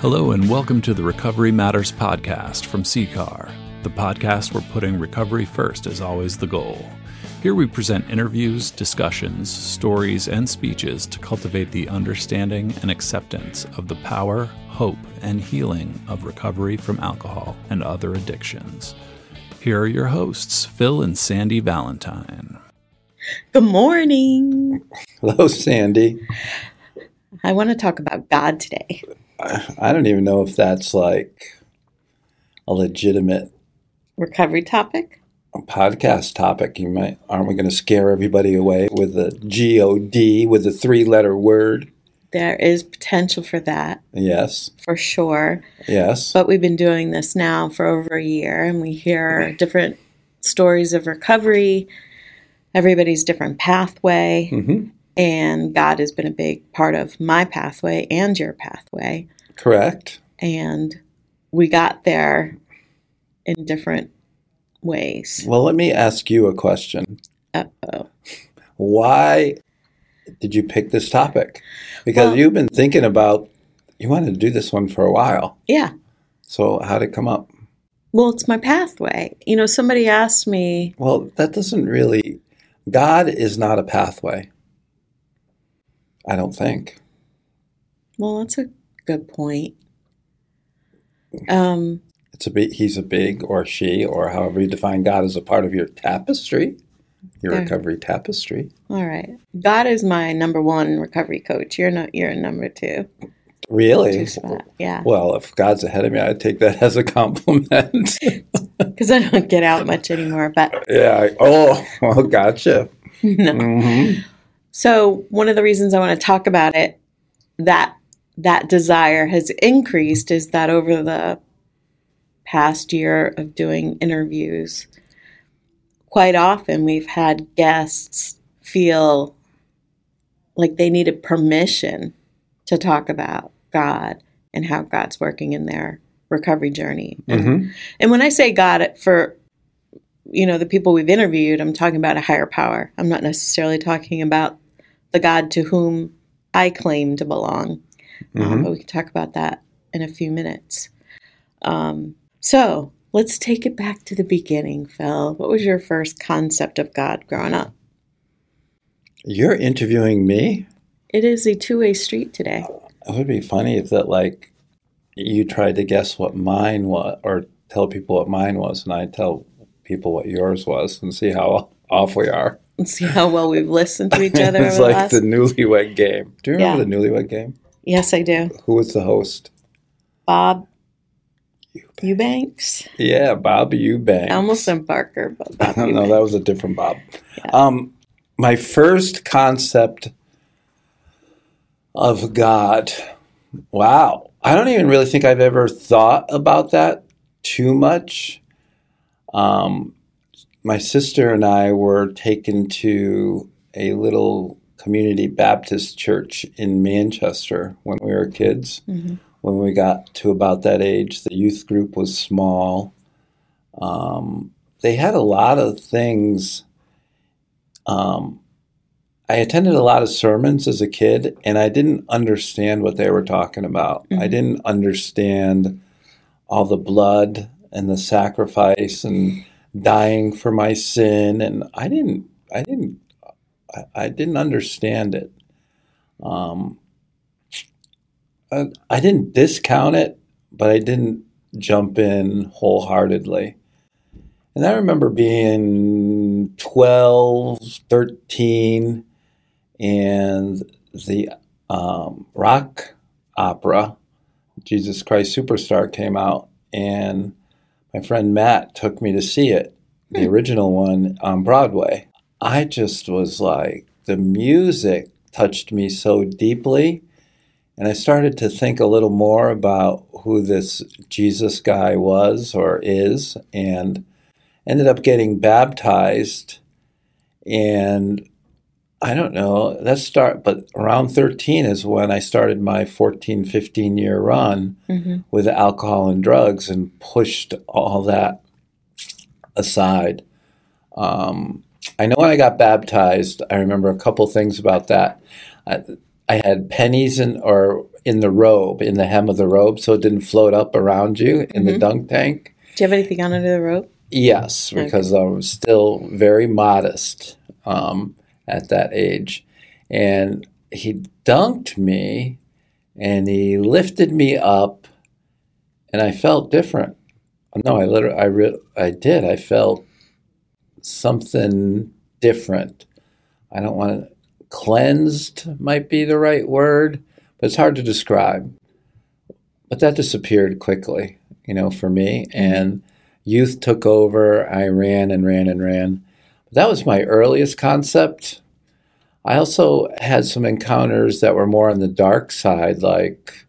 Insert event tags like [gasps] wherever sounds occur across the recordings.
Hello, and welcome to the Recovery Matters podcast from CCAR, the podcast where putting recovery first is always the goal. Here we present interviews, discussions, stories, and speeches to cultivate the understanding and acceptance of the power, hope, and healing of recovery from alcohol and other addictions. Here are your hosts, Phil and Sandy Valentine. Good morning. Hello, Sandy. I want to talk about God today. I don't even know if that's like a legitimate Recovery topic? A podcast topic. You might aren't we going to scare everybody away with the G O D with a three letter word? There is potential for that, Yes, for sure. yes. But we've been doing this now for over a year and we hear different stories of recovery, everybody's different pathway. hmm And God has been a big part of my pathway and your pathway. Correct. And we got there in different ways. Well, let me ask you a question. Uh oh. Why did you pick this topic? Because Well- you've been thinking about you wanted to do this one for a while. Yeah. So how did it come up? Well, it's my pathway. You know, somebody asked me, Well, that doesn't really. God is not a pathway. I don't think. well, that's a good point. Um, It's a big, he's a big or she or however you define God as a part of your tapestry, your recovery tapestry. all right. God is my number one recovery coach. You're not, you're number two. Really? Two. Yeah. Well, if God's ahead of me, I'd take that [laughs] as a compliment. [laughs] Because I don't get out much anymore. But yeah. I- oh, well, [laughs] gotcha. no. hmm So one of the reasons I want to talk about it, that that desire has increased, is that over the past year of doing interviews, quite often we've had guests feel like they needed permission to talk about God and how God's working in their recovery journey. hmm And when I say God, for you know the people we've interviewed, I'm talking about a higher power. I'm not necessarily talking about the God to whom I claim to belong. Um, hmm but we can talk about that in a few minutes. Um, so let's take it back to the beginning, Phil. What was your first concept of God growing up? You're interviewing me? It is a two-way street today. It would be funny if that, like, you tried to guess what mine was or tell people what mine was, and I tell people what yours was and see how off we are. Let's see how well we've listened to each [laughs] other it's the like last. the newlywed game. Do you remember Yeah. the newlywed game? yes, I do. Who was the host? Bob Eubanks. Yeah, Bob Eubanks. [laughs] I almost said Barker, but Bob no, Eubanks. that was a different Bob. Yeah. Um, my first concept of God. Wow, I don't even really think I've ever thought about that too much. Um, my sister and I were taken to a little community Baptist church in Manchester when we were kids Mhm. when we got to about that age. The youth group was small. Um, they had a lot of things. Um, I attended a lot of sermons as a kid, and I didn't understand what they were talking about. I Mhm. didn't understand all the blood and the sacrifice and dying for my sin, and I didn't. I didn't. I, I didn't understand it. Um, I, I didn't discount it, but I didn't jump in wholeheartedly. And I remember being 12, 13, and the um, rock opera, Jesus Christ Superstar, came out, and my friend Matt took me to see it, the hmm. original one on Broadway. I just was like, the music touched me so deeply. And I started to think a little more about who this Jesus guy was or is, and ended up getting baptized. And I don't know, Let's start, but around 13 is when I started my 14, 15 year run Mhm. with alcohol and drugs and pushed all that aside. Um, I know when I got baptized, I remember a couple things about that. I, I had pennies in or in the robe, in the hem of the robe, so it didn't float up around you in the Mhm. dunk tank. Do you have anything on under the rope? Yes, Okay. because I was still very modest um, at that age. And he dunked me and he lifted me up and I felt different. No, I literally, I, re- I did. I felt something different. I don't want to, cleansed might be the right word, but it's hard to describe. But that disappeared quickly, you know, for me. And youth took over. I ran and ran and ran. That was my earliest concept. I also had some encounters that were more on the dark side. Like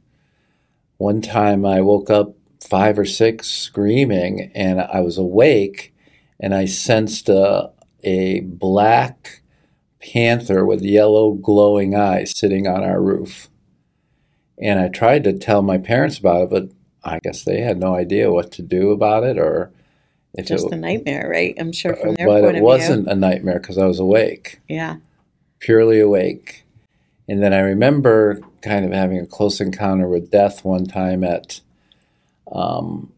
one time I woke up five or six screaming and I was awake and I sensed a, a black panther with yellow glowing eyes sitting on our roof. And I tried to tell my parents about it, but I guess they had no idea what to do about it or if Just a nightmare, right? I'm sure from their point. but point it wasn't a nightmare because I was awake. Yeah. purely awake. And then I remember kind of having a close encounter with death one time at um,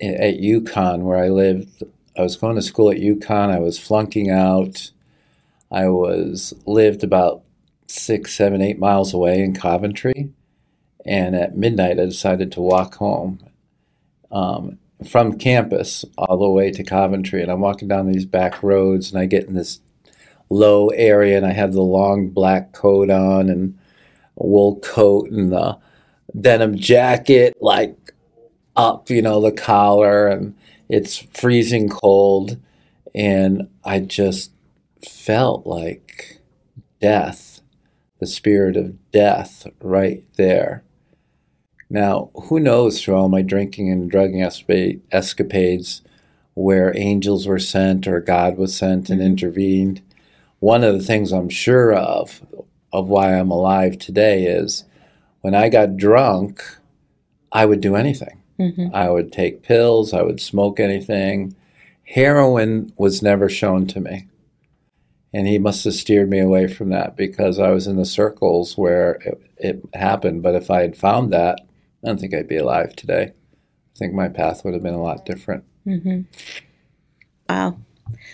at UConn where I lived. I was going to school at UConn. I was flunking out. I was lived about six, seven, eight miles away in Coventry, and at midnight I decided to walk home. Um, from campus all the way to Coventry, and I'm walking down these back roads, and I get in this low area, and I have the long black coat on and wool coat and the denim jacket, like up, you know, the collar, and it's freezing cold, and I just felt like death, the spirit of death, right there. Now, who knows through all my drinking and drugging escapades where angels were sent or God was sent and Mhm. intervened. One of the things I'm sure of, of why I'm alive today, is when I got drunk, I would do anything. hmm I would take pills, I would smoke anything. Heroin was never shown to me. And he must have steered me away from that because I was in the circles where it, it happened. But if I had found that, I don't think I'd be alive today. I think my path would have been a lot different. hmm Wow.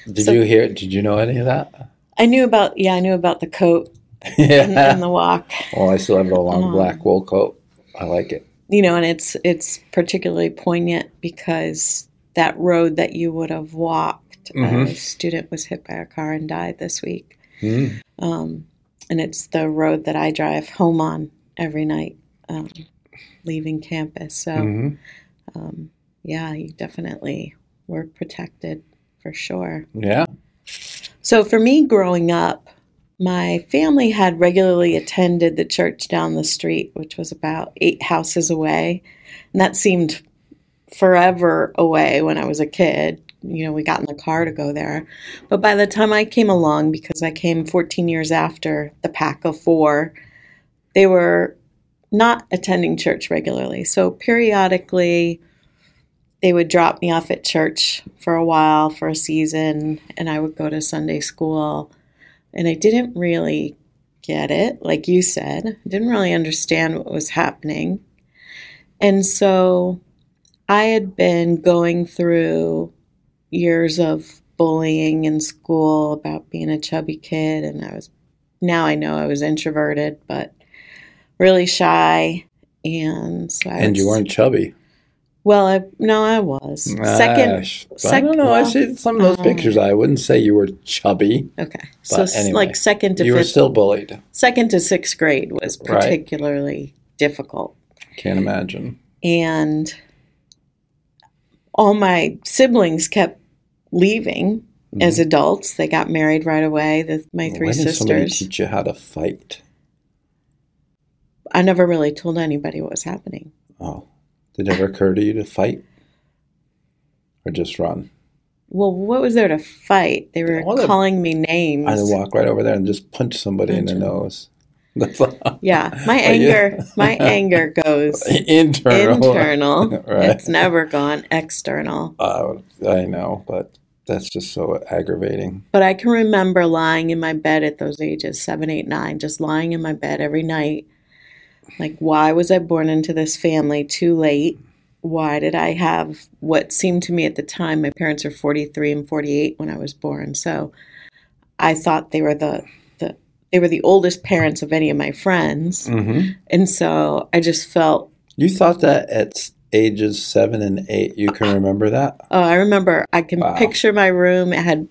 Did So- you hear? Did you know any of that? I knew about yeah, I knew about the coat [laughs] and, yeah. and the walk. Well, I still have the long Um, black wool coat. I like it. You know, and it's it's particularly poignant because that road that you would have walked, a Mhm. student was hit by a car and died this week. Mm. Um, and it's the road that I drive home on every night, um, leaving campus. So, Mhm. um, yeah, you definitely were protected for sure. Yeah. So, for me growing up, my family had regularly attended the church down the street, which was about eight houses away. And that seemed forever away when I was a kid. You know, we got in the car to go there. But by the time I came along, because I came 14 years after the pack of four, they were not attending church regularly. So periodically, they would drop me off at church for a while, for a season, and I would go to Sunday school. And I didn't really get it, like you said. I didn't really understand what was happening. And so I had been going through years of bullying in school about being a chubby kid, and I was now I know I was introverted, but really shy. And so I And you weren't chubby. well, I, no, I was second. Gosh, I sec- don't know. I see some of those um, pictures. I wouldn't say you were chubby. Okay, so anyway, like second to You were still bullied. second to sixth grade was Right. particularly difficult, Can't imagine. and all my siblings kept leaving as adults. They got married right away. The, my three when did somebody sisters. teach you how to fight? I never really told anybody what was happening. Oh, did it ever occur to you to fight or just run? Well, what was there to fight? They were calling me names. I'd walk right over there and just punch somebody in the Punch nose. Yeah, [laughs] my anger, my anger goes [laughs] internal. internal. [laughs] Right. It's never gone external. Uh, I know, but that's just so aggravating. But I can remember lying in my bed at those ages, seven, eight, nine, just lying in my bed every night, Like, why was I born into this family too late? Why did I have what seemed to me at the time? My parents are 43 and 48 when I was born. So I thought they were the, the they were the oldest parents of any of my friends. hmm And so I just felt You thought that at ages seven and eight, you can remember that? Oh, I remember. I can Wow. picture my room. It had.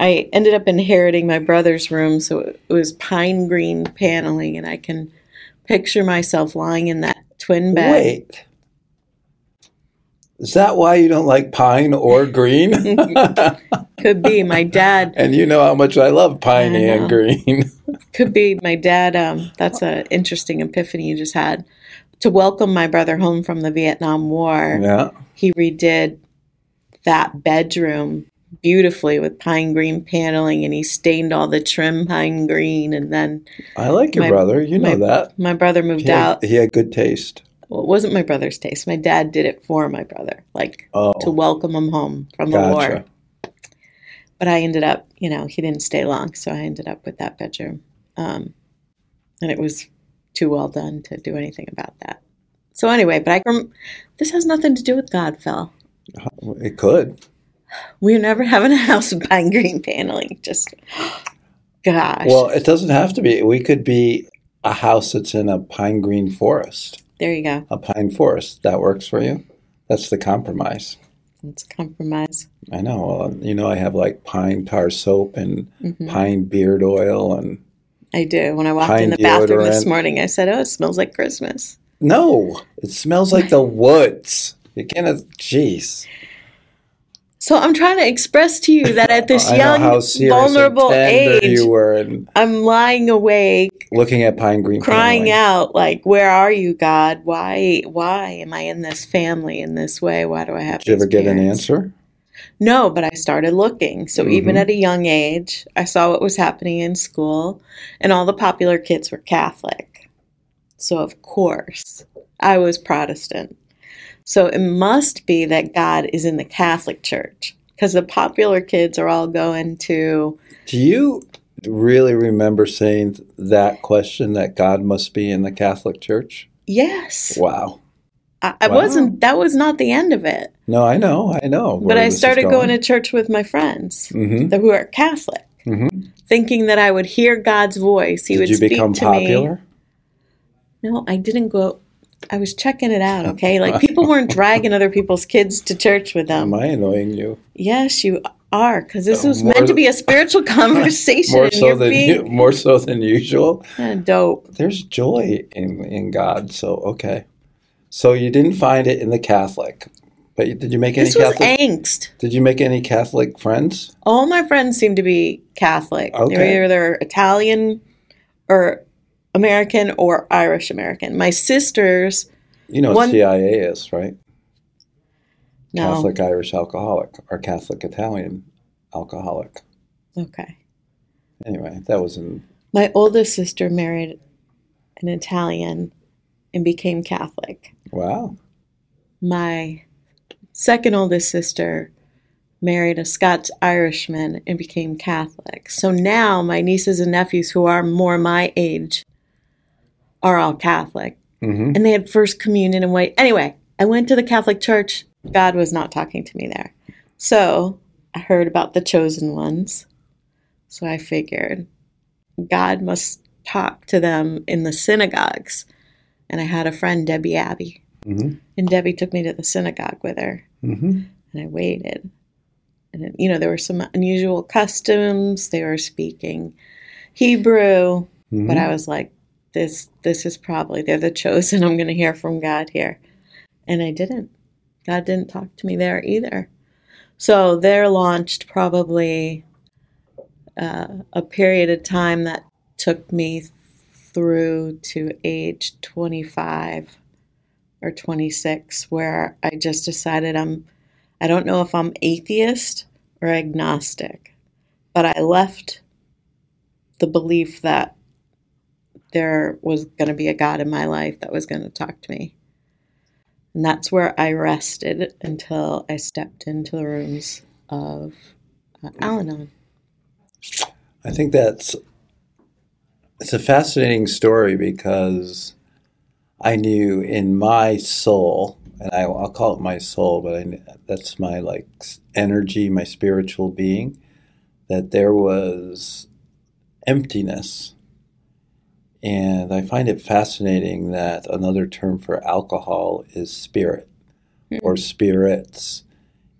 I ended up inheriting my brother's room, so it was pine green paneling, and I can picture myself lying in that twin bed. Wait. Is that why you don't like pine or green? [laughs] Could be my dad. and you know how much I love piney I and green. [laughs] Could be my dad. Um, that's an interesting epiphany you just had. To welcome my brother home from the Vietnam War, yeah. he redid that bedroom beautifully with pine green paneling, and he stained all the trim pine green, and then I like your My- brother. You know my- that. my brother moved He out. had, he had good taste. well, it wasn't my brother's taste. My dad did it for my brother, like Oh, to welcome him home from the war. But I ended up, you know, he didn't stay long, so I ended up with that bedroom, um, and it was too well done to do anything about that. So anyway, but I this has nothing to do with God, Phil. It could. We were never having a house [laughs] with pine green paneling. Just, gosh, Well, it doesn't have to be. We could be a house that's in a pine green forest. there you go. A pine forest. That works for you? That's the compromise. It's a compromise. I know. Well, you know, I have like pine tar soap and Mhm. pine beard oil and I do. When I walked in the bathroom this morning, I said, "Oh, it smells like Christmas." no, it smells like the woods. You can't. Jeez. So I'm trying to express to you that at this [laughs] young, vulnerable age, you were, and I'm lying awake, looking at pine green, crying paneling. out, like, "Where are you, God? Why? Why am I in this family in this way? Why do I have?" To?" Did you ever get an answer? No, but I started looking. So even Mhm. at a young age, I saw what was happening in school, and all the popular kids were Catholic. So of course, I was Protestant. So it must be that God is in the Catholic Church because the popular kids are all going to Do you really remember saying that question that God must be in the Catholic Church? yes. Wow. I, I Wow. wasn't. That was not the end of it. No, I know, I know. But I started going to church with my friends hmm who are Catholic, hmm thinking that I would hear God's voice. He Did would you speak become to me. popular? No, I didn't go. I was checking it out, okay? Like people weren't dragging other people's kids to church with them. Am I annoying you? Yes, you are, because this Uh, was meant to be a spiritual [laughs] conversation, More so than being you, more so than usual. uh, dope. There's joy in in God. So okay. So you didn't find it in the Catholic, but did you make any This was Catholic? angst. did you make any Catholic friends? All my friends seem to be Catholic. Either They were Okay. either Italian or American or Irish American. My sisters, You know One- CIA is, right? no, Catholic Irish alcoholic or Catholic Italian alcoholic. okay. Anyway, that was in My oldest sister married an Italian and became Catholic. wow. my second oldest sister married a Scots Irishman and became Catholic. So now my nieces and nephews, who are more my age, are all Catholic. hmm And they had First Communion and wait. Anyway, I went to the Catholic Church. God was not talking to me there. So I heard about the chosen ones. So I figured God must talk to them in the synagogues. And I had a friend, Debbie Abbey. hmm And Debbie took me to the synagogue with her, hmm and I waited. And you know, there were some unusual customs. They were speaking Hebrew, hmm but I was like, "This, this is probably they're the chosen. [laughs] I'm going to hear from God here." And I didn't. God didn't talk to me there either. So there launched probably uh, a period of time that took me through to age 25 or 26 where I just decided I'm I don't know if I'm atheist or agnostic, but I left the belief that there was going to be a God in my life that was going to talk to me. And that's where I rested until I stepped into the rooms of uh, Al Anon. I think that's it's a fascinating story because I knew in my soul, and I, will call it my soul, but I, that's my like energy, my spiritual being, that there was emptiness. And I find it fascinating that another term for alcohol is spirit mm-hmm. or spirits.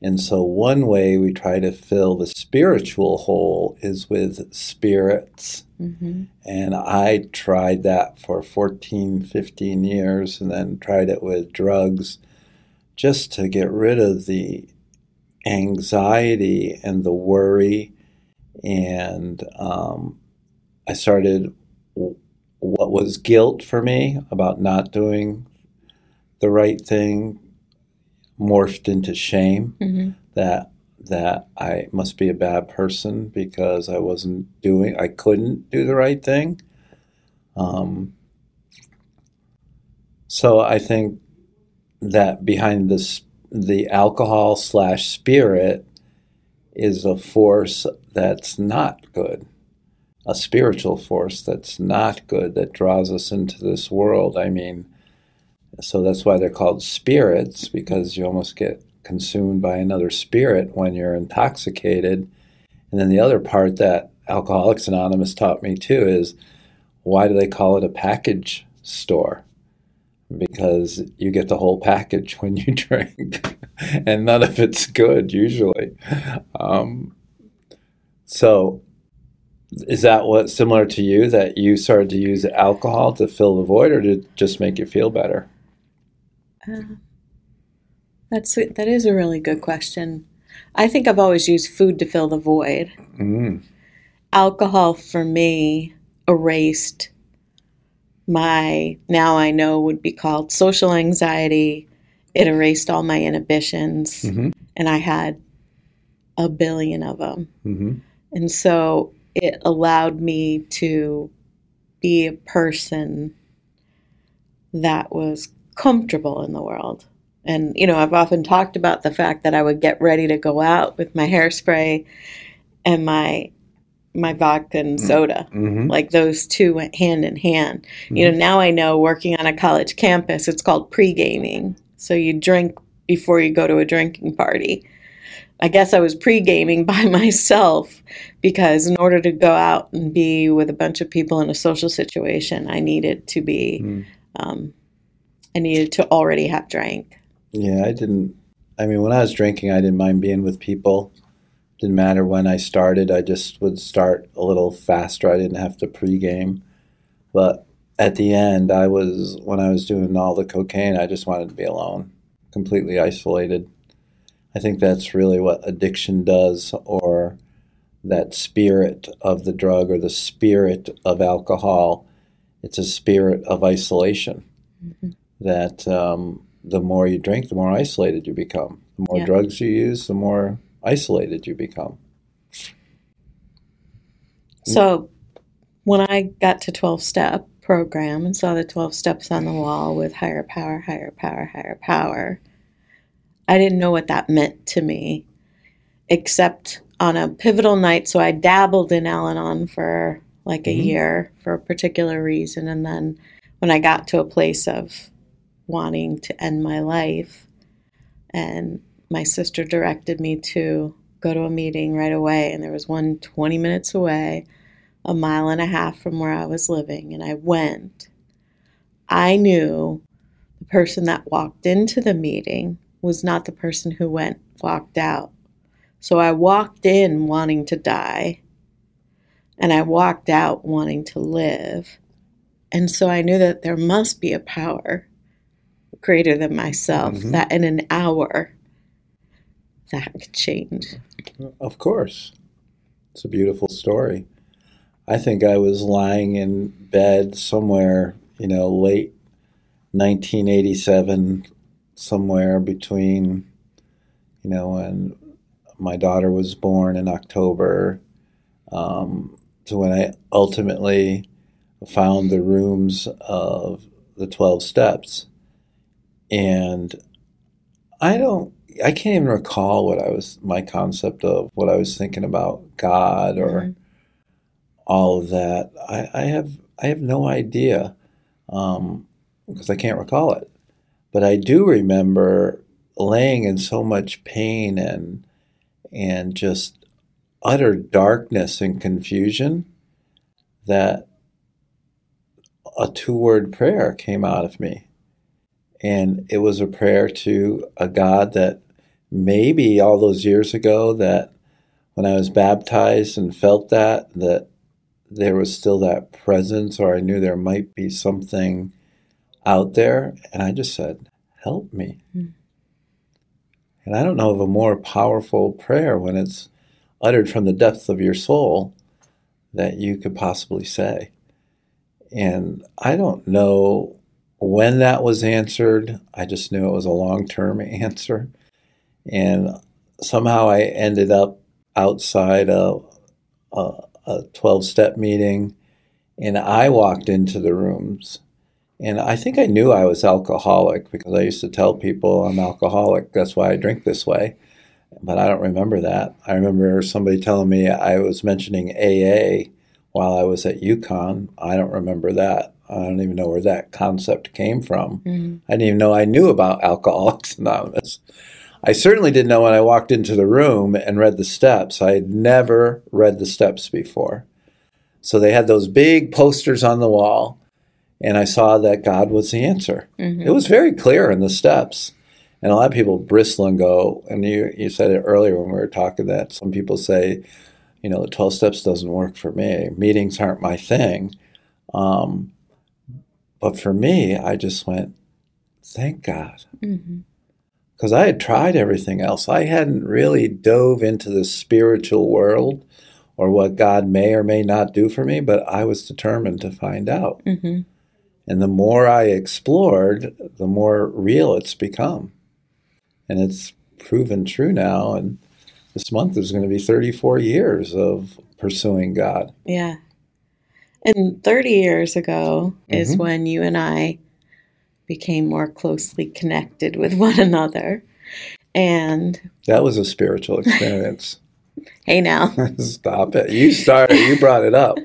And so, one way we try to fill the spiritual hole is with spirits. Mm-hmm. And I tried that for 14, 15 years and then tried it with drugs just to get rid of the anxiety and the worry. And um, I started what was guilt for me about not doing the right thing morphed into shame mm-hmm. that that I must be a bad person because I wasn't doing I couldn't do the right thing. Um, so I think that behind this the alcohol slash spirit is a force that's not good, a spiritual force that's not good that draws us into this world. I mean, so that's why they're called spirits because you almost get consumed by another spirit when you're intoxicated. And then the other part that Alcoholics Anonymous taught me too is why do they call it a package store? Because you get the whole package when you [laughs] drink, and none of it's good usually. Um, so, is that what similar to you that you started to use alcohol to fill the void, or to just make you feel better? Uh, that's that is a really good question. I think I've always used food to fill the void. Mm. Alcohol for me erased my now I know would be called social anxiety. It erased all my inhibitions, mm-hmm. and I had a billion of them. Mm-hmm. And so it allowed me to be a person that was comfortable in the world. And, you know, I've often talked about the fact that I would get ready to go out with my hairspray and my my vodka and mm-hmm. soda. Mm-hmm. Like those two went hand in hand. Mm-hmm. You know, mm-hmm. now I know working on a college campus, it's called pre-gaming. So you drink before you go to a drinking party. I guess I was pre-gaming [laughs] by myself because in order to go out and be with a bunch of people in a social situation, I needed to be mm. um, I needed to already have drank. Yeah, I didn't. I mean, when I was drinking, I didn't mind being with people. Didn't matter when I started. I just would start a little faster. I didn't have to pregame. But at the end, I was when I was doing all the cocaine. I just wanted to be alone, completely isolated. I think that's really what addiction does, or that spirit of the drug or the spirit of alcohol. It's a spirit of isolation. Mm-hmm that um, the more you drink, the more isolated you become. The more yeah. drugs you use, the more isolated you become. So, when I got to 12 step program and saw the 12 steps on the wall with higher power, higher power, higher power, I didn't know what that meant to me, except on a pivotal night. So, I dabbled in Al Anon for like a mm-hmm. year for a particular reason. And then when I got to a place of wanting to end my life. And my sister directed me to go to a meeting right away. And there was one 20 minutes away, a mile and a half from where I was living. And I went. I knew the person that walked into the meeting was not the person who went, walked out. So I walked in wanting to die, and I walked out wanting to live. And so I knew that there must be a power greater than myself mm-hmm. that in an hour that could change. Of course. It's a beautiful story. I think I was lying in bed somewhere, you know, late 1987, somewhere between, you know, when my daughter was born in October um, to when I ultimately found the rooms of the 12 steps and I don't I can't even recall what I was my concept of what I was thinking about God or mm-hmm. all of that. I, I, have I have no idea. Um, because I can't recall it. But I do remember laying in so much pain and and just utter darkness and confusion that a two word prayer came out of me. And it was a prayer to a God that maybe all those years ago that when I was baptized and felt that, that there was still that presence, or I knew there might be something out there. And I just said, Help me. Mm. And I don't know of a more powerful prayer when it's uttered from the depths of your soul that you could possibly say. And I don't know when that was answered. I just knew it was a long term [laughs] answer. And somehow I ended up outside a, a 12 step meeting and I walked into the rooms. And I think I knew I was alcoholic because I used to tell people I'm alcoholic. That's why I drink this way. But I don't remember that. I remember somebody telling me I was mentioning AA while I was at UConn. I don't remember that. I don't even know where that concept came from. Mm-hmm. I didn't even know I knew about [laughs] Alcoholics Anonymous. I certainly didn't know when I walked into the room and read the steps. I had never read the steps before. So they had those big posters on the wall, and I saw that God was the answer. Mm-hmm. It was very clear in the steps. And a lot of people bristle and go, and you, you said it earlier when we were talking that some people say, you know, the 12 steps doesn't work for me. Meetings aren't my thing. Um, but for me, I just went, thank God. Mm-hmm because I had tried everything else. I hadn't really dove into the spiritual world or what God may or may not do for me, but I was determined to find out. Mm-hmm. And the more I explored, the more real it's become. And it's proven true now. And this month is going to be 34 years of pursuing God. Yeah. And 30 years ago mm-hmm. is when you and I became more closely connected with [laughs] one another. And that was a spiritual experience. [laughs] hey now. [laughs] Stop it. You started you brought it up.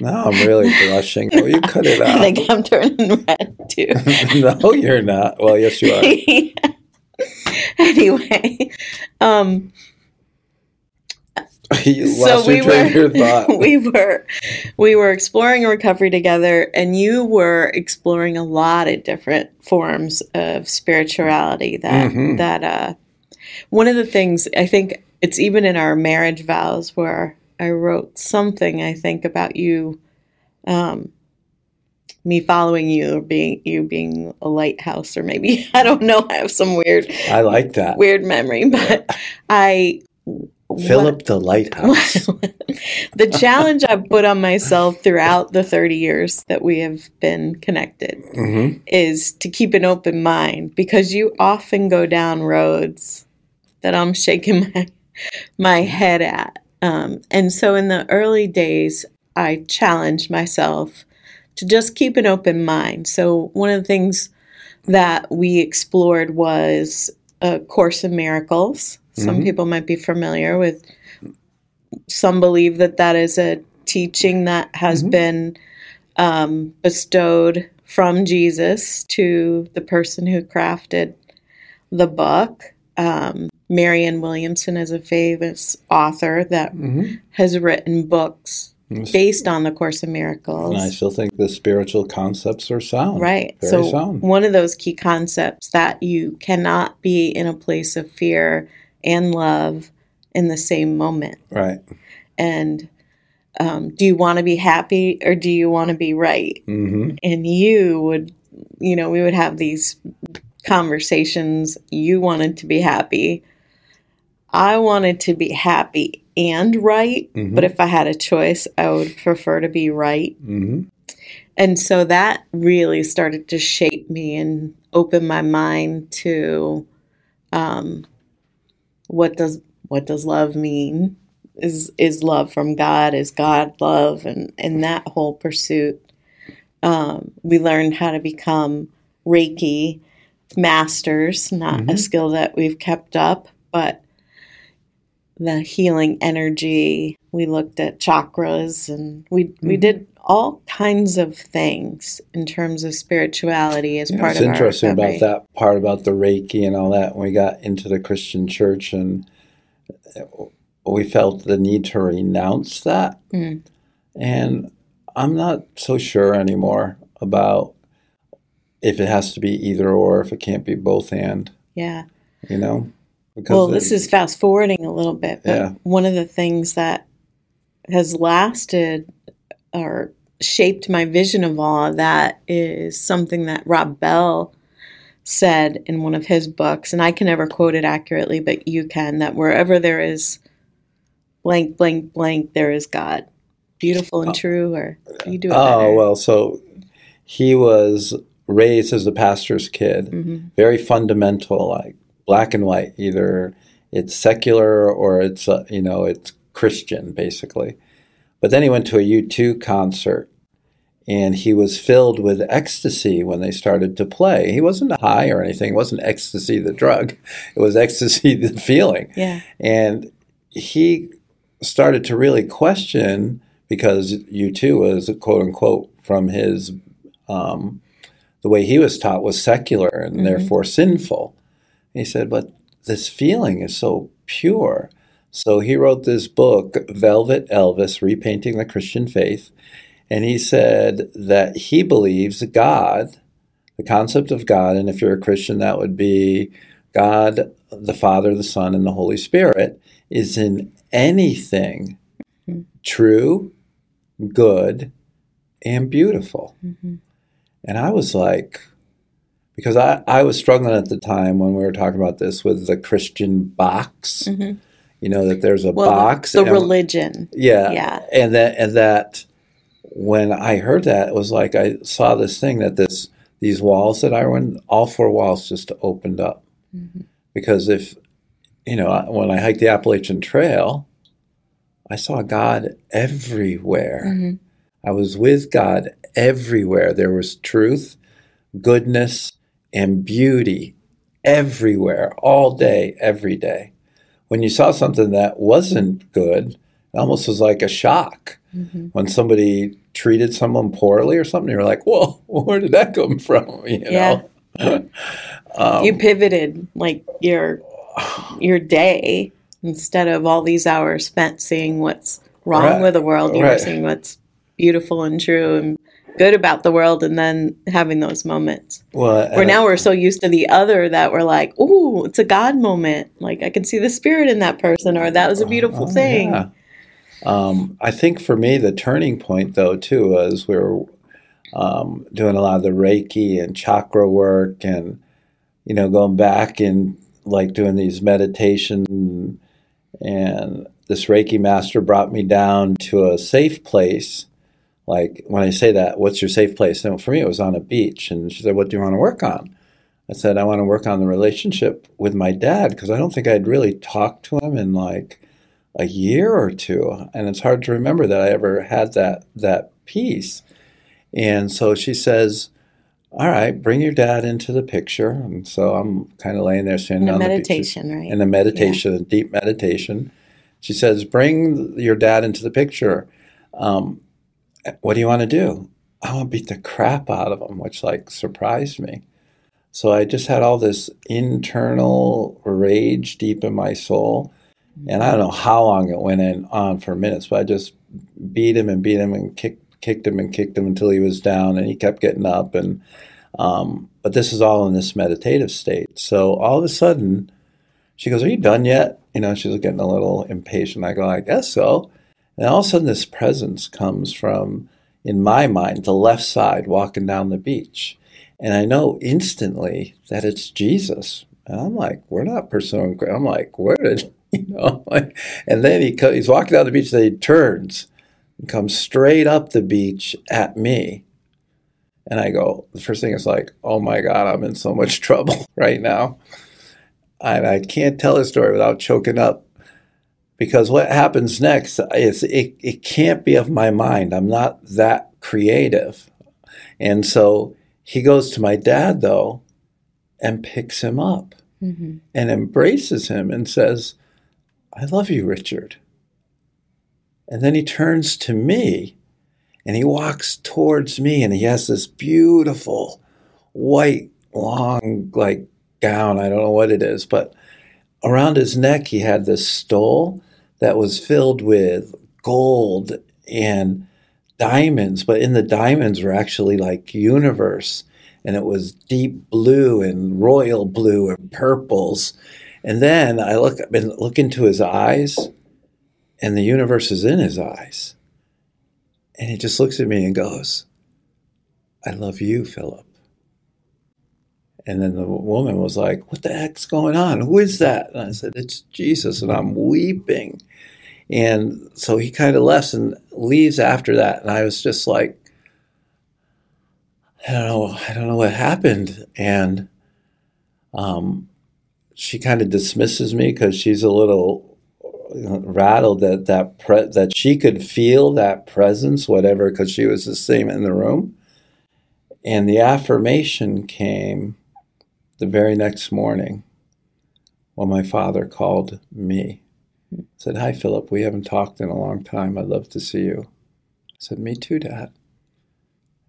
Now I'm really blushing. Will you cut it [laughs] out? I think I'm turning red too. [laughs] no, you're not. Well, yes you are. [laughs] anyway, um so we were, we were we were exploring recovery together and you were exploring a lot of different forms of spirituality that mm-hmm. that uh one of the things I think it's even in our marriage vows where I wrote something I think about you um me following you or being you being a lighthouse or maybe [laughs] I don't know I have some weird I like that weird memory but yeah. I Philip the Lighthouse. [laughs] the challenge I've put on myself throughout the 30 years that we have been connected mm-hmm. is to keep an open mind because you often go down roads that I'm shaking my, my head at. Um, and so in the early days, I challenged myself to just keep an open mind. So one of the things that we explored was a Course in Miracles some mm-hmm. people might be familiar with. Some believe that that is a teaching that has mm-hmm. been um, bestowed from Jesus to the person who crafted the book. Um, Marianne Williamson is a famous author that mm-hmm. has written books based on the Course in Miracles. And I still think the spiritual concepts are sound. Right. Very so sound. one of those key concepts that you cannot be in a place of fear and love in the same moment. Right. And um, do you want to be happy or do you want to be right? Mm-hmm. And you would, you know, we would have these conversations. You wanted to be happy. I wanted to be happy and right, mm-hmm. but if I had a choice, I would prefer to be right. Mm-hmm. And so that really started to shape me and open my mind to um, what does what does love mean? Is is love from God? Is God love? And in that whole pursuit, um, we learned how to become Reiki masters. Not mm-hmm. a skill that we've kept up, but the healing energy. We looked at chakras, and we mm-hmm. we did all kinds of things in terms of spirituality as know, part of our It's interesting about that part about the Reiki and all that. When we got into the Christian church, and we felt the need to renounce that, Mm. and I'm not so sure anymore about if it has to be either or, if it can't be both and. Yeah. You know, Well, it- this is fast forwarding a little bit, but Yeah. one of the things that has lasted or shaped my vision of all of that is something that Rob Bell said in one of his books, and I can never quote it accurately, but you can, that wherever there is blank, blank, blank, there is God. Beautiful and true, or you do it Oh better. well, so he was raised as a pastor's kid, Mhm. very fundamental, like black and white. Either it's secular or it's uh, you know it's Christian basically. But then he went to a U two concert, and he was filled with ecstasy when they started to play. He wasn't high or anything. It wasn't ecstasy the drug. It was ecstasy the feeling. Yeah. And he started to really question because U2 was quote unquote from his um, the way he was taught was secular and Mhm. therefore sinful. He said, but this feeling is so pure. So he wrote this book, Velvet Elvis Repainting the Christian Faith. And he said that he believes God, the concept of God, and if you're a Christian, that would be God, the Father, the Son, and the Holy Spirit, is in anything Mhm. true, good, and beautiful. Mhm. And I was like, because I, I was struggling at the time when we were talking about this with the Christian box. Mhm. You know, that there's a Well, box. the and- religion. yeah. Yeah. And that and that when I heard that it was like I saw this thing that this these walls that I went all four walls just opened up. Mhm. Because if you know, when I hiked the Appalachian Trail, I saw God everywhere. Mhm. I was with God everywhere. There was truth, goodness, and beauty everywhere, all day, every day. When you saw something that wasn't good, it almost was like a shock. Mhm. When somebody treated someone poorly or something, you're like, whoa, [laughs] where did that come from? [laughs] You Yeah. know? [laughs] um, you pivoted like your your day instead of all these hours spent seeing what's wrong Right. with the world you were seeing what's beautiful and true and good about the world and then having those moments well, where now we're so used to the other that we're like ooh it's a god moment like i can see the spirit in that person or that was a beautiful Oh, thing yeah. Um, I think for me, the turning point, though, too, was we were um, doing a lot of the Reiki and chakra work and, you know, going back and like doing these meditations. And this Reiki master brought me down to a safe place. Like when I say that, what's your safe place? And for me, it was on a beach. And she said, What do you want to work on? I said, I want to work on the relationship with my dad because I don't think I'd really talked to him in like a year or two, and it's hard to remember that I ever had that that piece. And so she says, "All right, bring your dad into the picture." And so I'm kind of laying there standing in a on the beach meditation right in a meditation, a deep meditation. She says, "Bring your dad into the picture. Um, what do you want to do?" I want to beat the crap out of him, which like surprised me. So I just had all this internal rage deep in my soul. And I don't know how long it went in, on for minutes, but I just beat him and beat him and kicked, kicked him and kicked him until he was down and he kept getting up. And um, but this is all in this meditative state. So all of a sudden, she goes, "Are you done yet?" You know, she's getting a little impatient. I go, "I guess so." And all of a sudden, this presence comes from, in my mind, the left side, walking down the beach, and I know instantly that it's Jesus. And I'm like, "We're not pursuing." I'm like, "Where did?" [laughs] You know, and then he he's walking down the beach. Then he turns and comes straight up the beach at me. And I go, the first thing is like, oh my God, I'm in so much [laughs] trouble right now. And I can't tell a story without choking up because what happens next is it, it can't be of my mind. I'm not that creative. And so he goes to my dad, though, and picks him up Mhm. and embraces him and says, I love you, Richard. And then he turns to me And he walks towards me and he has this beautiful white, long, like gown. I don't know what it is, but around his neck, he had this stole that was filled with gold and diamonds, but in the diamonds were actually like universe. And it was deep blue and royal blue and purples. And then I look, and look into his eyes, and the universe is in his eyes. And he just looks at me and goes, I love you, Philip. And then the woman was like, What the heck's going on? Who is that? And I said, It's Jesus. And I'm weeping. And so he kind of left and leaves after that. And I was just like, I don't know, I don't know what happened. And um, she kind of dismisses me because she's a little rattled that that pre- that she could feel that presence, whatever, because she was the same in the room. And the affirmation came the very next morning when my father called me. Said, "Hi, Philip. We haven't talked in a long time. I'd love to see you." I said, "Me too, Dad."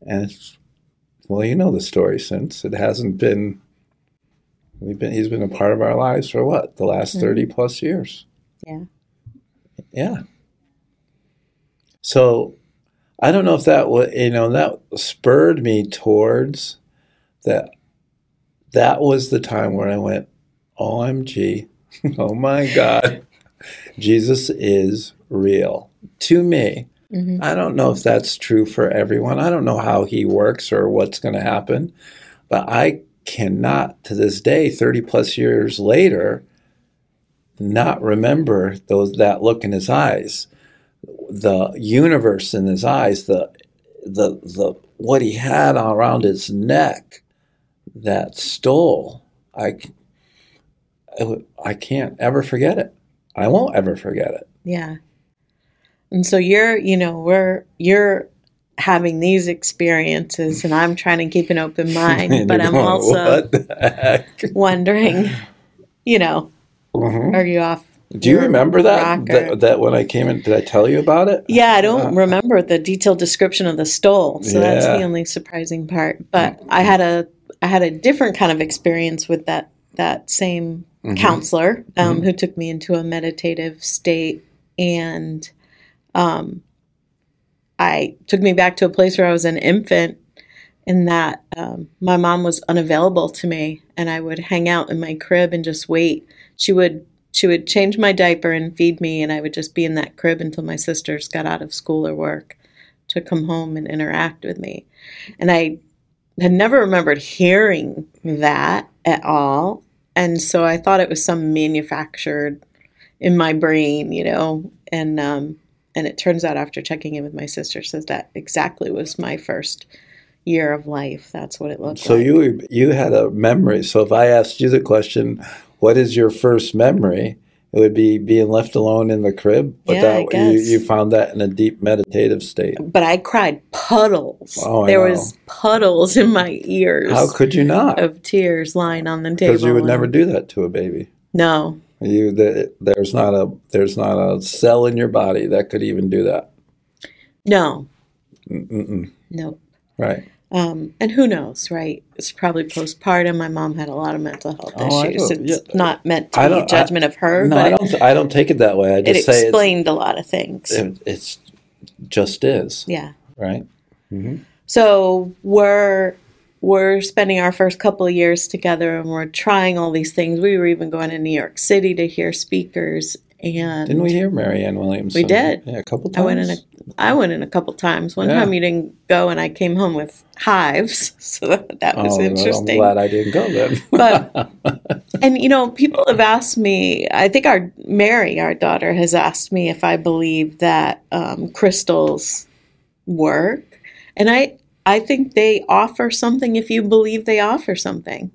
And well, you know the story since it hasn't been. We've been. He's been a part of our lives for what the last mm-hmm. thirty plus years. Yeah. Yeah. So I don't know if that was, you know, that spurred me towards that. That was the time where I went, OMG, [laughs] oh my God, Jesus is real to me. Mm-hmm. I don't know if that's true for everyone. I don't know how he works or what's going to happen, but I cannot to this day, 30 plus years later, not remember those that look in his eyes, the universe in his eyes, the the the what he had around his neck, that stole. I I can't ever forget it. I won't ever forget it. Yeah. And so you're, you know, we're you're having these experiences and I'm trying to keep an open [laughs] mind, but I'm going, also [laughs] wondering, you know, Mm-hmm. Are you off? Do you remember that, that, that when I came in? Did I tell you about it? Yeah, I don't uh, remember the detailed description of the stole, so yeah. that's the only surprising part. But I had a I had a different kind of experience with that that same mm-hmm. counselor um, mm-hmm. who took me into a meditative state and um, I took me back to a place where I was an infant in that um, my mom was unavailable to me and I would hang out in my crib and just wait she would she would change my diaper and feed me and I would just be in that crib until my sisters got out of school or work to come home and interact with me. And I had never remembered hearing that at all. And so I thought it was some manufactured in my brain, you know, and um, and it turns out after checking in with my sister says that exactly was my first year of life. That's what it looked so like. So you you had a memory. So if I asked you the question, what is your first memory? It would be being left alone in the crib, but yeah, that you, you, found that in a deep meditative state. But I cried puddles. Oh, there was puddles in my ears. How could you not? Of tears lying on the table. Because you would never do that to a baby. No. You the, there's not a there's not a cell in your body that could even do that. No. Mm-mm. Nope. Right. Um, and who knows, right? It's probably postpartum. My mom had a lot of mental health oh, issues. It's yeah. not meant to be a judgment I, of her. No, but I don't. I don't take it that way. I just it explained a lot of things. It it's just is. Yeah. Right. Mm-hmm. So we're we're spending our first couple of years together, and we're trying all these things. We were even going to New York City to hear speakers, and didn't we hear Marianne Williamson? We did. Yeah, a couple times. I went in a I went in a couple times. One yeah. time you didn't go, and I came home with hives, [laughs] so that, that was oh, interesting. I'm glad I didn't go then. but [laughs] and you know, people have asked me. I think our Mary, our daughter, has asked me if I believe that um, crystals work, and I I think they offer something if you believe they offer something.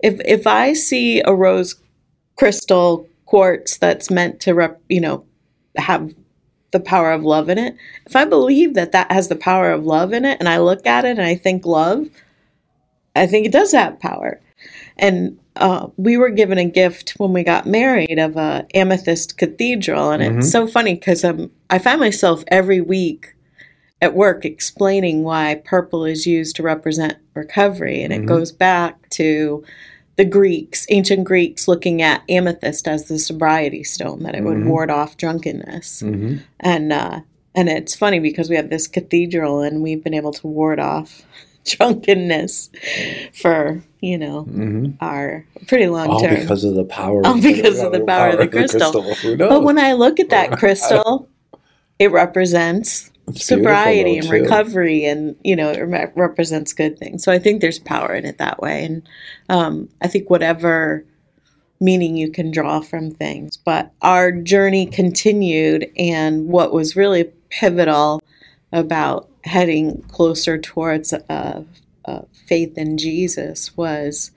If if I see a rose crystal quartz that's meant to rep, you know have the power of love in it if i believe that that has the power of love in it and i look at it and i think love i think it does have power and uh, we were given a gift when we got married of a amethyst cathedral and mm-hmm. it's so funny because um, i find myself every week at work explaining why purple is used to represent recovery. And it Mhm. goes back to the Greeks, ancient Greeks, looking at amethyst as the sobriety stone, that it would Mhm. ward off drunkenness. hmm And, uh, and it's funny because we have this cathedral and we've been able to ward off [laughs] drunkenness for, you know, hmm our pretty long All term. because of the power. All because of the power of the crystal. Who knows? But when I look at that [laughs] crystal, it represents It's sobriety and recovery, and you know, it re- represents good things. So I think there's power in it that way, and um, I think whatever meaning you can draw from things. But our journey continued, and what was really pivotal about heading closer towards uh, uh, faith in Jesus was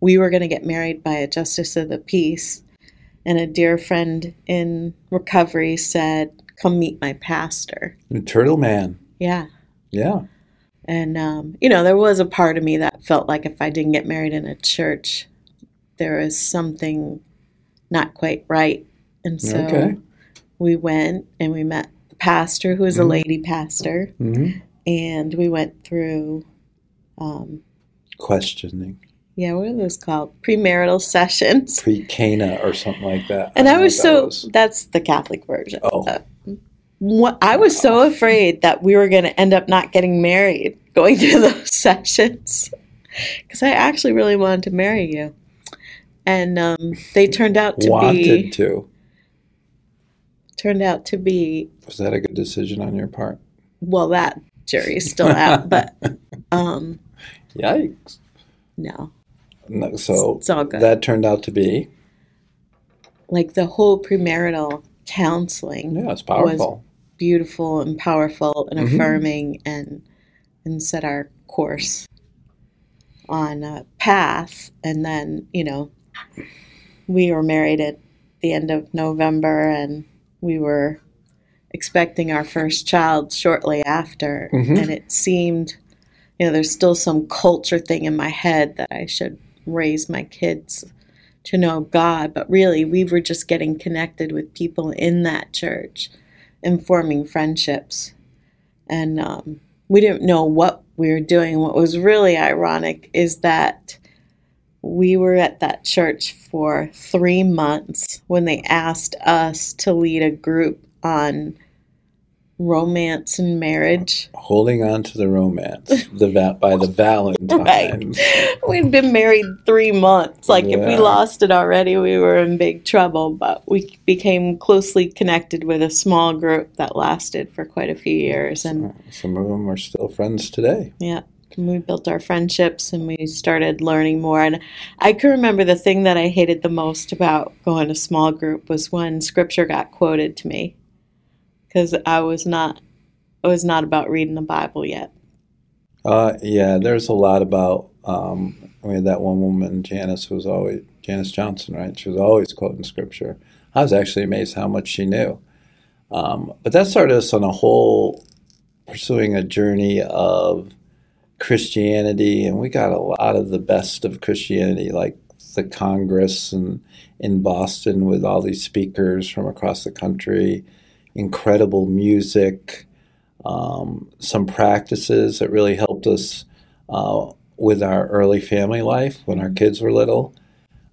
we were going to get married by a justice of the peace. And a dear friend in recovery said, Come meet my pastor. Turtle Man. Yeah. Yeah. And, um, you know, there was a part of me that felt like if I didn't get married in a church, there was something not quite right. And so Okay. we went and we met the pastor, who is a Mhm. lady pastor, hmm and we went through, um, Questioning. yeah, what are those called? Premarital sessions. Pre Cana or something like that. And don't I was so, was. that's the Catholic version. Oh. What, I was so afraid that we were going to end up not getting married going through [laughs] those sessions because I actually really wanted to marry you. And um, they turned out to be. wanted to. turned out to be Was that a good decision on your part? well that jury's still out, but [laughs] um, Yikes. no, No, So it's all good. that turned out to be. like the whole premarital counseling Yeah, it's powerful. Beautiful and powerful and Mhm. affirming and and set our course on a path and then you know we were married at the end of november and we were expecting our first child shortly after Mhm. and it seemed you know there's still some culture thing in my head that i should raise my kids to know god but really we were just getting connected with people in that church and forming friendships. And um, we didn't know what we were doing. What was really ironic is that we were at that church for three months when they asked us to lead a group on romance and marriage. Holding on to the romance the va- by the Valentine. [laughs] Right. We'd been married three months. Like, if we lost it already, we were in big trouble. But we became closely connected with a small group that lasted for quite a few years. And Some of them are still friends today. yeah, and we built our friendships and we started learning more. And I can remember the thing that I hated the most about going to small group was when scripture got quoted to me, because I was not, I was not about reading the Bible yet. Uh, yeah, there's a lot about. Um, we had that one woman, Janice, was always Janice Johnson, right? She was always quoting scripture. I was actually amazed how much she knew. Um, but that started us on a whole pursuing a journey of Christianity, and we got a lot of the best of Christianity, like the Congress and in Boston with all these speakers from across the country, incredible music, um, some practices that really helped us uh, with our early family life when our kids were little.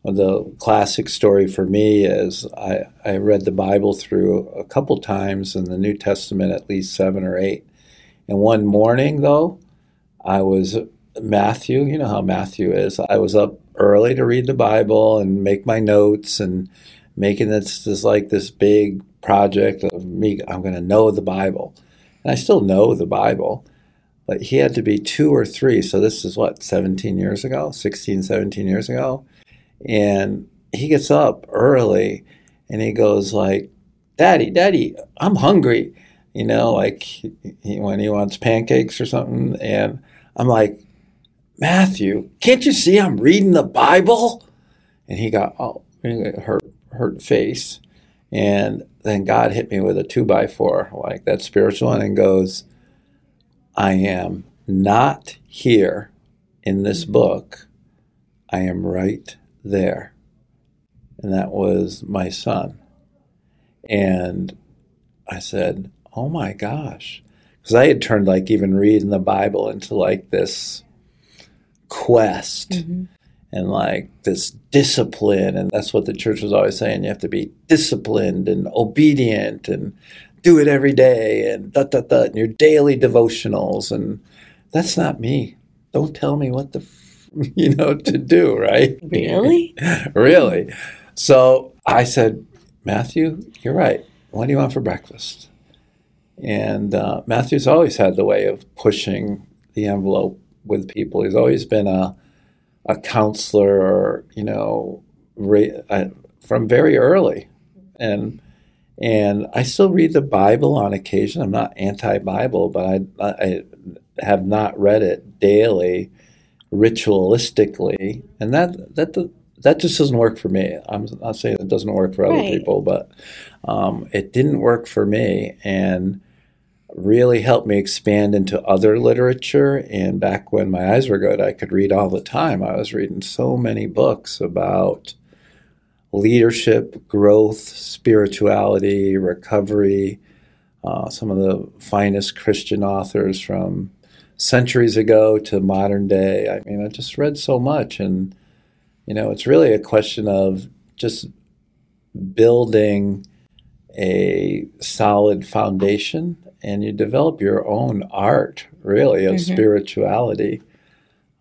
The classic story for me is I, I read the Bible through a couple times and the New Testament at least seven or eight. And one morning, though, I was Matthew, you know how Matthew is. I was up early to read the Bible and make my notes and making this, this like this big project of me, I'm going to know the Bible. And I still know the Bible, but he had to be two or three. So this is what, 17 years ago, 16, 17 years ago. And he gets up early and he goes like, Daddy, Daddy, I'm hungry. You know, like he, when he wants pancakes or something. And I'm like, Matthew, can't you see I'm reading the Bible? And he got oh, hurt, hurt face. And then God hit me with a two by four, like that spiritual one, and goes, I am not here in this book. I am right there. And that was my son. And I said, Oh my gosh. because I had turned like even reading the Bible into like this quest Mhm. And like this discipline. And that's what the church was always saying. You have to be disciplined and obedient and do it every day and da da da and your daily devotionals. And that's not me. Don't tell me what the, f- [laughs] you know, to do, right? Really? [laughs] really. So I said, Matthew, you're right. What do you want for breakfast? And uh, Matthew's always had the way of pushing the envelope with people. He's always been a a counselor, or you know, ra- uh, from very early, and and I still read the Bible on occasion. I'm not anti-Bible, but I, I have not read it daily, ritualistically, and that that that just doesn't work for me. I'm not saying it doesn't work for other Right. people, but um, it didn't work for me, and really helped me expand into other literature. And back when my eyes were good, I could read all the time. I was reading so many books about leadership, growth, spirituality, recovery. Uh, some of the finest Christian authors from centuries ago to modern day. I mean, I just read so much, and you know, it's really a question of just building a solid foundation, and you develop your own art, really, of Mhm. spirituality.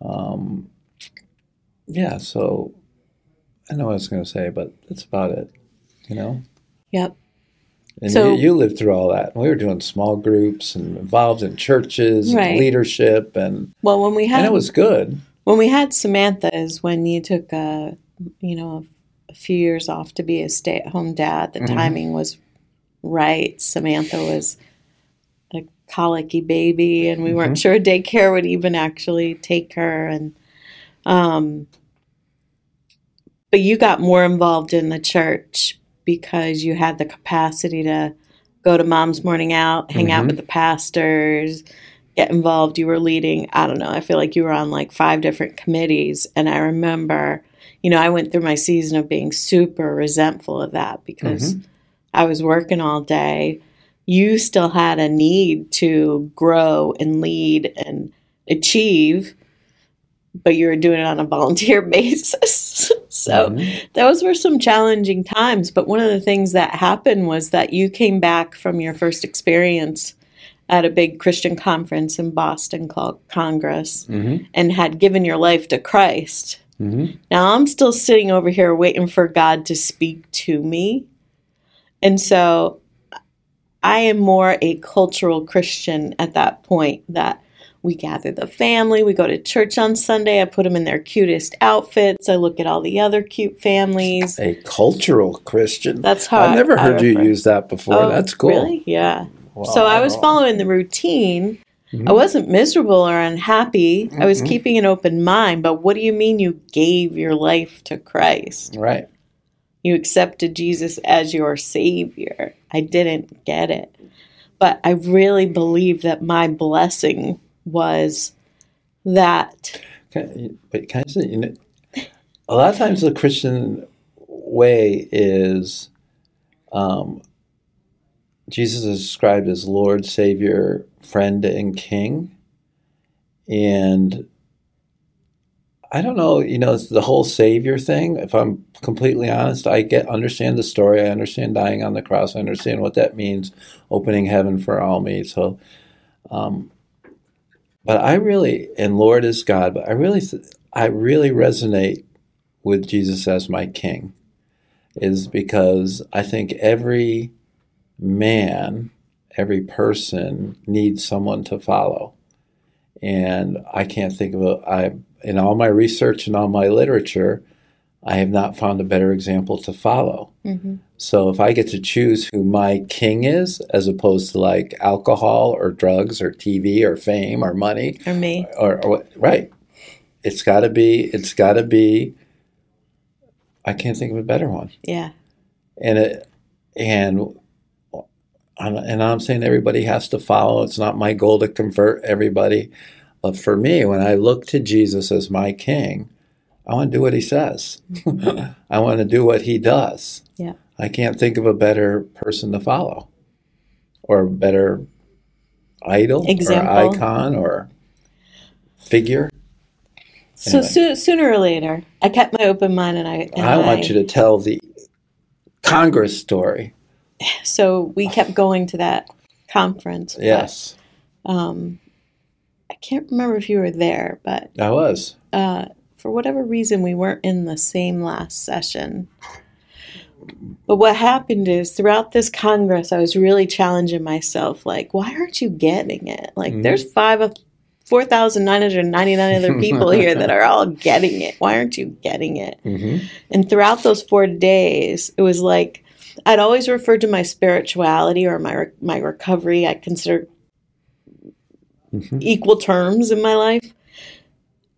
Um, yeah, so I know what I was going to say, but that's about it. You know. Yep. And So- you, you lived through all that. We were doing small groups and involved in churches Right. and leadership, and Well, when we had and it was good. when we had Samantha is when you took a you know a, few years off to be a stay at home dad. The Mhm. timing was right. Samantha was colicky baby, and we weren't sure daycare would even actually take her. And um, but you got more involved in the church because you had the capacity to go to mom's morning out, hang out Mhm. with the pastors, get involved. You were leading, I don't know, I feel like you were on like five different committees. And I remember, you know, I went through my season of being super resentful of that because I was working all day. You still had a need to grow and lead and achieve, but you were doing it on a [laughs] volunteer basis. [laughs] so Mhm. those were some challenging times. But one of the things that happened was that you came back from your first experience at a big Christian conference in Boston called Congress Mhm. and had given your life to Christ. Mhm. Now I'm still sitting over here waiting for God to speak to me. And so I am more a cultural Christian at that point that we gather the family, we go to church on Sunday, I put them in their cutest outfits, I look at all the other cute families. a cultural Christian. That's how I've I- never I heard you use that before. Oh, That's cool. Really? Yeah. Wow. so I was following the routine. I Mhm. wasn't miserable or unhappy. I was Mhm. keeping an open mind. But what do you mean you gave your life to Christ? Right. You accepted Jesus as your Savior. I didn't get it. But I really believe that my blessing was that. But can I say, you know, a lot of times the Christian way is um, Jesus is described as Lord, Savior, friend, and King. And I don't know, you know, it's the whole Savior thing. If I'm completely honest, I get understand the story. I understand dying on the cross. I understand what that means, opening heaven for all me. So, um, but I really, and Lord is God. But I really, I really resonate with Jesus as my King, is because I think every man, every person needs someone to follow. And I can't think of a, I, in all my research and all my literature, I have not found a better example to follow. Mhm. So if I get to choose who my king is, as opposed to like alcohol or drugs or TV or fame or money, Or me. or, or what- right, it's got to be. It's got to be. I can't think of a better one Yeah. and it and and I'm saying everybody has to follow. It's not my goal to convert everybody, for me, when I look to Jesus as my King, I want to do what He says. [laughs] I want to do what He does. Yeah. I can't think of a better person to follow, or a better idol Example. or icon or figure? So Anyway. soo- sooner or later, I kept my open mind, and I. And I want you to tell the Congress story. So we kept going to that conference. but, Yes, um, I can't remember if you were there, but I was. uh, for whatever reason, we weren't in the same last session. But what happened is throughout this Congress, I was really challenging myself like, why aren't you getting it? Like, Mhm. there's five of 4,999 other [laughs] people here that are all getting it. Why aren't you getting it? hmm And throughout those four days, it was like I'd always referred to my spirituality or my my recovery. I consider hmm equal terms in my life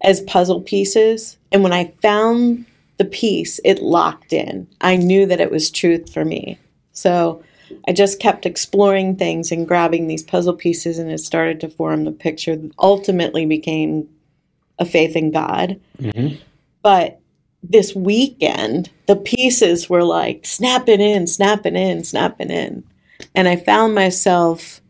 as puzzle pieces. And when I found the piece, it locked in. I knew that it was truth for me. So I just kept exploring things and grabbing these puzzle pieces, and it started to form the picture that ultimately became a faith in God. hmm But this weekend, the pieces were like snapping in, snapping in, snapping in. And I found myself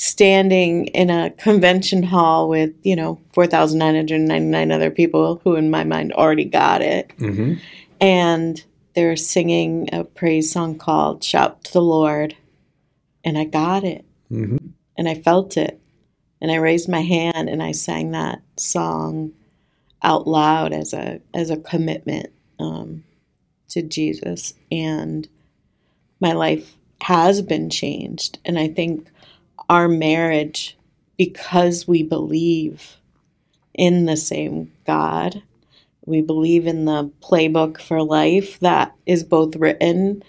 standing in a convention hall with, you know, 4,999 other people who, in my mind, already got it. hmm And they're singing a praise song called Shout to the Lord. And I got it hmm and I felt it. And I raised my hand and I sang that song out loud as a as a commitment um, to Jesus. And my life has been changed. And I think our marriage, because we believe in the same God, we believe in the playbook for life that is both written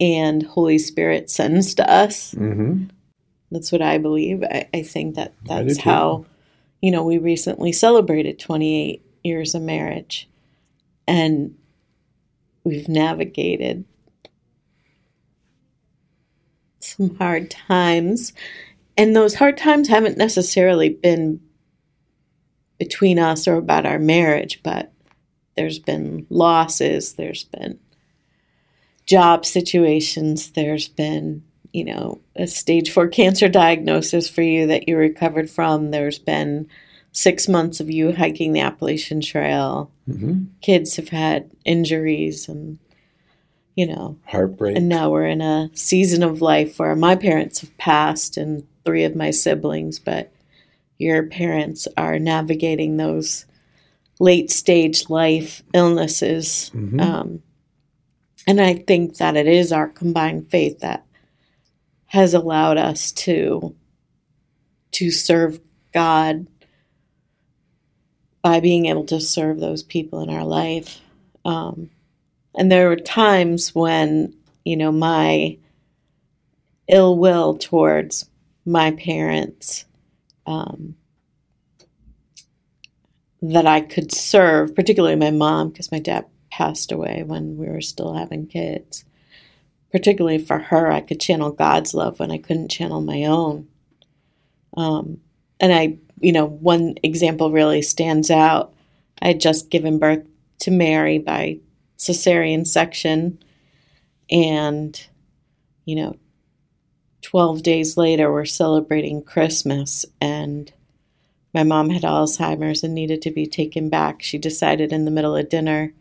and Holy Spirit sends to us. hmm That's what I believe. I, I think that that's how, you know, we recently celebrated 28 years of marriage and we've navigated some hard times. And those hard times haven't necessarily been between us or about our marriage, but there's been losses, there's been job situations, there's been you know, a stage four cancer diagnosis for you that you recovered from. There's been six months of you hiking the Appalachian Trail. hmm Kids have had injuries and, you know, Heartbreak. and now we're in a season of life where my parents have passed and three of my siblings, but your parents are navigating those late stage life illnesses. Mhm. Um, and I think that it is our combined faith that has allowed us to to serve God by being able to serve those people in our life. Um, and there were times when you know my ill will towards my parents um, that I could serve, particularly my mom, because my dad passed away when we were still having kids. Particularly for her, I could channel God's love when I couldn't channel my own. Um, and I, you know, one example really stands out. I had just given birth to Mary by cesarean section, and, you know, 12 days later, we're celebrating Christmas, and my mom had Alzheimer's and needed to be taken back. She decided in the middle of dinner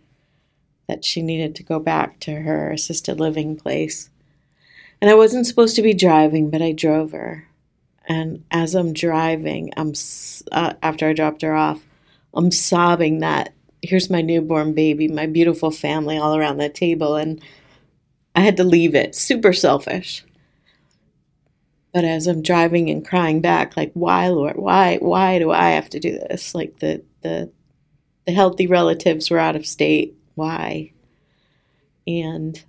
that she needed to go back to her assisted living place. And I wasn't supposed to be driving, but I drove her. And as I'm driving, I'm uh, after I dropped her off, I'm sobbing that here's my newborn baby, my beautiful family all around the table, and I had to leave it. Super selfish. But as I'm driving and crying back, like, why, Lord? Why? Why do I have to do this? Like the the the healthy relatives were out of state. Why? And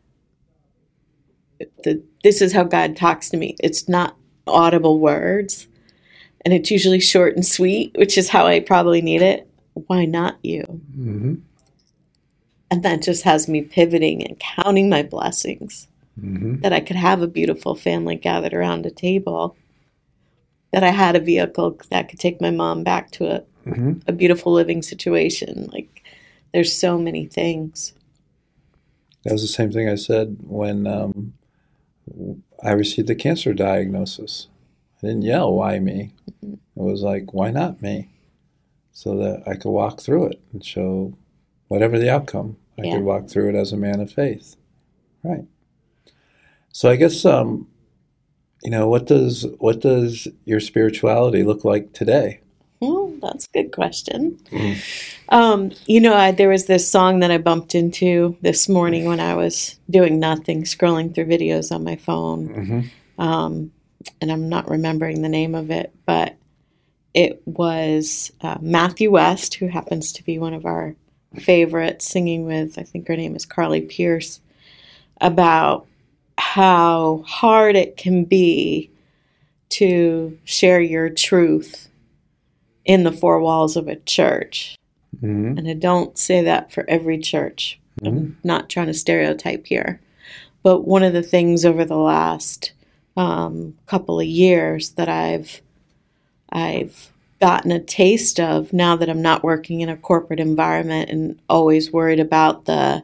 the this is how God talks to me. It's not audible words, and it's usually short and sweet, which is how I probably need it. Why not you? hmm And that just has me pivoting and counting my blessings hmm that I could have a beautiful family gathered around a table, that I had a vehicle that could take my mom back to a, hmm a beautiful living situation. Like, there's so many things. That was the same thing I said when um, I received the cancer diagnosis. I didn't yell, why me? It was like, why not me? So that I could walk through it and show whatever the outcome, I Yeah. could walk through it as a man of faith. Right. So I guess um, you know, what does what does your spirituality look like today? Well, that's a good question. Mm. Um, you know, I, there was this song that I bumped into this morning when I was doing nothing, scrolling through videos on my phone. Mm-hmm. Um, and I'm not remembering the name of it, but it was uh, Matthew West, who happens to be one of our favorites, singing with, I think her name is Carly Pearce, about how hard it can be to share your truth in the four walls of a church. Mm-hmm. And I don't say that for every church. I'm not trying to stereotype here. But one of the things over the last um, couple of years that I've I've gotten a taste of now that I'm not working in a corporate environment and always worried about the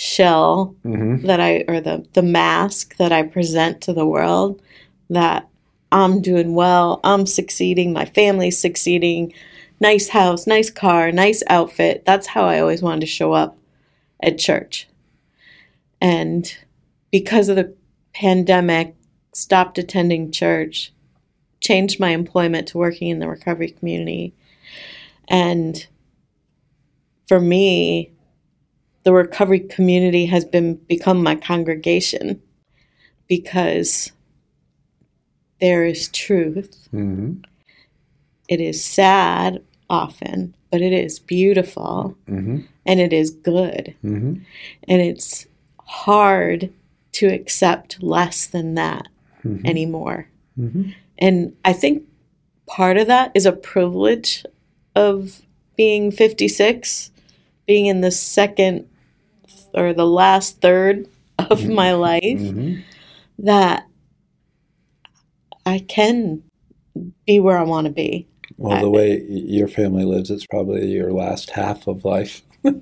shell Mm-hmm. that I or the the mask that I present to the world that I'm doing well, I'm succeeding, my family's succeeding, nice house, nice car, nice outfit. That's how I always wanted to show up at church. And because of the pandemic, stopped attending church, changed my employment to working in the recovery community. And for me, the recovery community has been become my congregation because there is truth. Mm-hmm. It is sad often, but it is beautiful Mm-hmm. and it is good. Mm-hmm. And it's hard to accept less than that Mhm. anymore. Mm-hmm. And I think part of that is a privilege of being 56, being in the second or the last third of my life, Mm-hmm. that I can be where I want to be. Well, the way your family lives, it's probably your last half of life. [laughs]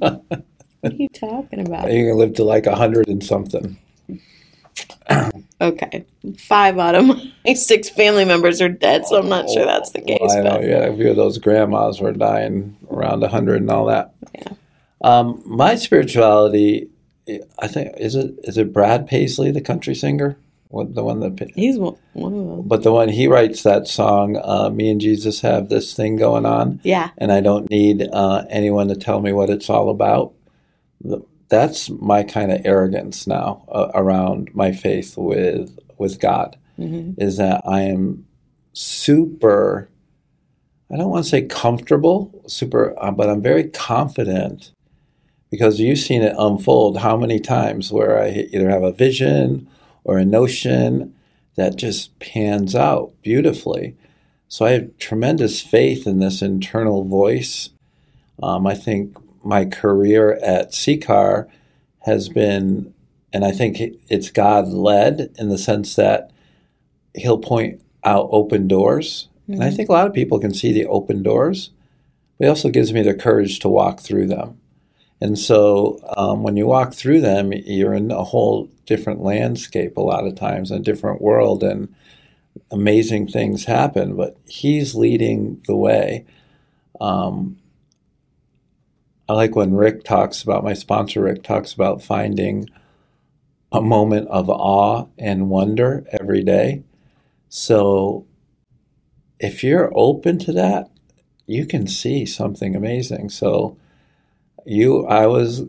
What are you talking about? You can live to like a hundred and something. [clears throat] Okay. Five out of my [laughs] six family members are dead, so I'm not sure that's the case. Well, I know, but yeah, a few of those grandmas were dying around a hundred and all that. Yeah. Um, my spirituality, I think, is it is it Brad Paisley, the country singer, what the one that, he's one, of them. but the one he writes that song. Uh, Me and Jesus have this thing going on. Yeah. and I don't need uh, anyone to tell me what it's all about. That's my kind of arrogance now uh, around my faith with with God hmm is that I am super. I don't want to say comfortable, super, uh, but I'm very confident because you've seen it unfold how many times where I either have a vision or a notion that just pans out beautifully. So I have tremendous faith in this internal voice. Um, I think my career at CCAR has been, and I think it's God led in the sense that He'll point out open doors. And I think a lot of people can see the open doors, but He also gives me the courage to walk through them. And so um, when you walk through them, you're in a whole different landscape a lot of times, a different world, and amazing things happen. But He's leading the way. Um, I like when Rick talks about, my sponsor Rick talks about finding a moment of awe and wonder every day. So if you're open to that, you can see something amazing. So you, I was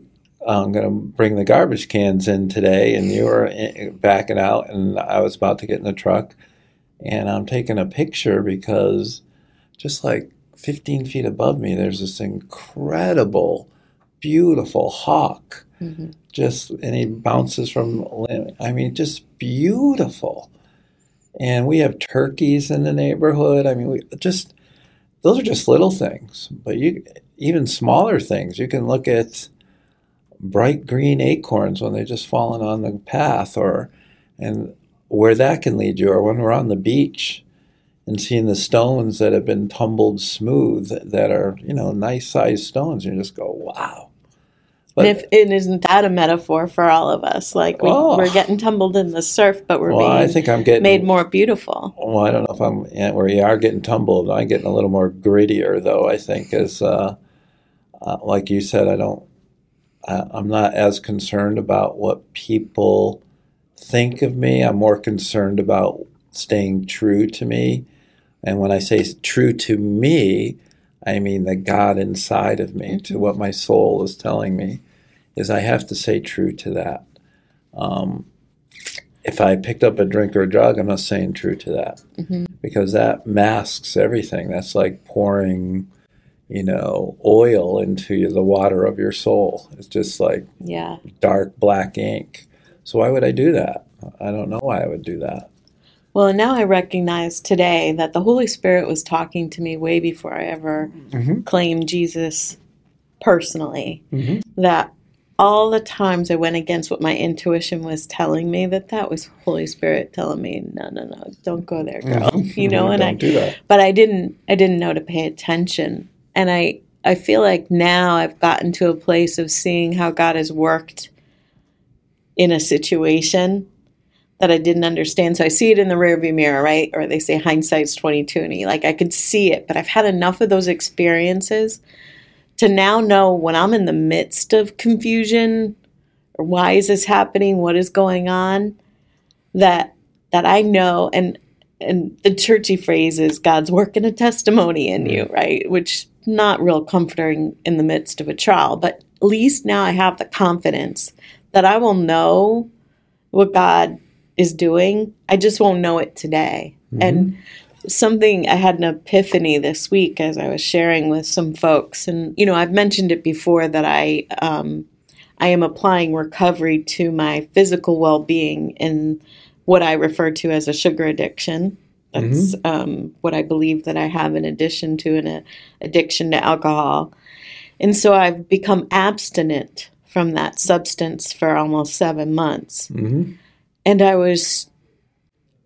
um, going to bring the garbage cans in today, and you were in, backing out, and I was about to get in the truck, and I'm taking a picture because just like 15 feet above me, there's this incredible, beautiful hawk. hmm Just and he bounces from. I mean, just beautiful. And we have turkeys in the neighborhood. I mean, we just those are just little things, but you even smaller things. You can look at bright green acorns when they're just fallen on the path, or and where that can lead you, or when we're on the beach and seeing the stones that have been tumbled smooth that are you know nice sized stones, and you just go wow. But and, if, and isn't that a metaphor for all of us? Like we, Oh. we're getting tumbled in the surf, but we're well, I being think I'm getting made more beautiful. Well, I don't know if I'm where you are getting tumbled. I'm getting a little more grittier, though. I think as uh, uh, like you said, I don't. I, I'm not as concerned about what people think of me. I'm more concerned about staying true to me. And when I say true to me, I mean the God inside of me, to what my soul is telling me, is I have to stay true to that. Um, if I picked up a drink or a drug, I'm not saying true to that hmm because that masks everything. That's like pouring, you know, oil into the water of your soul. It's just like Yeah. dark black ink. So why would I do that? I don't know why I would do that. Well, now I recognize today that the Holy Spirit was talking to me way before I ever Mm-hmm. claimed Jesus personally. Mhm. That all the times I went against what my intuition was telling me, that that was Holy Spirit telling me, no, no, no, don't go there, girl. You know, [laughs] and don't I, do that. but I didn't, I didn't know to pay attention. And I, I feel like now I've gotten to a place of seeing how God has worked in a situation that I didn't understand. So I see it in the rearview mirror, right? Or they say hindsight's twenty twenty. Like I could see it, but I've had enough of those experiences to now know when I'm in the midst of confusion or why is this happening? What is going on? That that I know and and the churchy phrase is God's working a testimony in you, mm. right? Which not real comforting in the midst of a trial, but at least now I have the confidence that I will know what God is doing. I just won't know it today. And something I had an epiphany this week as I was sharing with some folks, and you know, I've mentioned it before that I um, I am applying recovery to my physical well being in what I refer to as a sugar addiction. That's um, what I believe that I have in addition to an uh, addiction to alcohol. And so I've become abstinent from that substance for almost seven months. Mm-hmm. And I was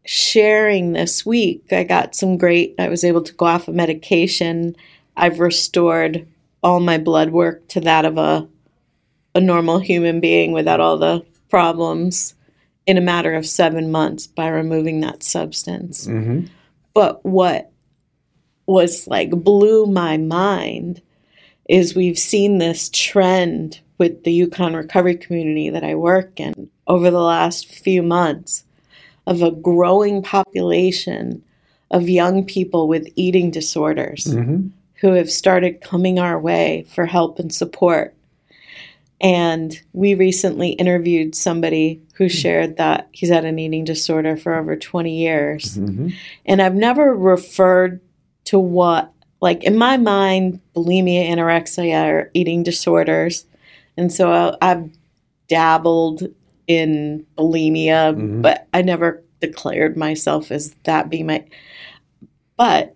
sharing this week, I got some great, I was able to go off of medication. I've restored all my blood work to that of a, a normal human being without all the problems in a matter of seven months by removing that substance. Mm-hmm. But what was like blew my mind is we've seen this trend with the UConn recovery community that I work in over the last few months of a growing population of young people with eating disorders Mm-hmm. who have started coming our way for help and support. And we recently interviewed somebody who shared that he's had an eating disorder for over 20 years. Mm-hmm. And I've never referred to what, like in my mind, bulimia, anorexia are eating disorders. And so I, I've dabbled in bulimia, Mhm. but I never declared myself as that being my. But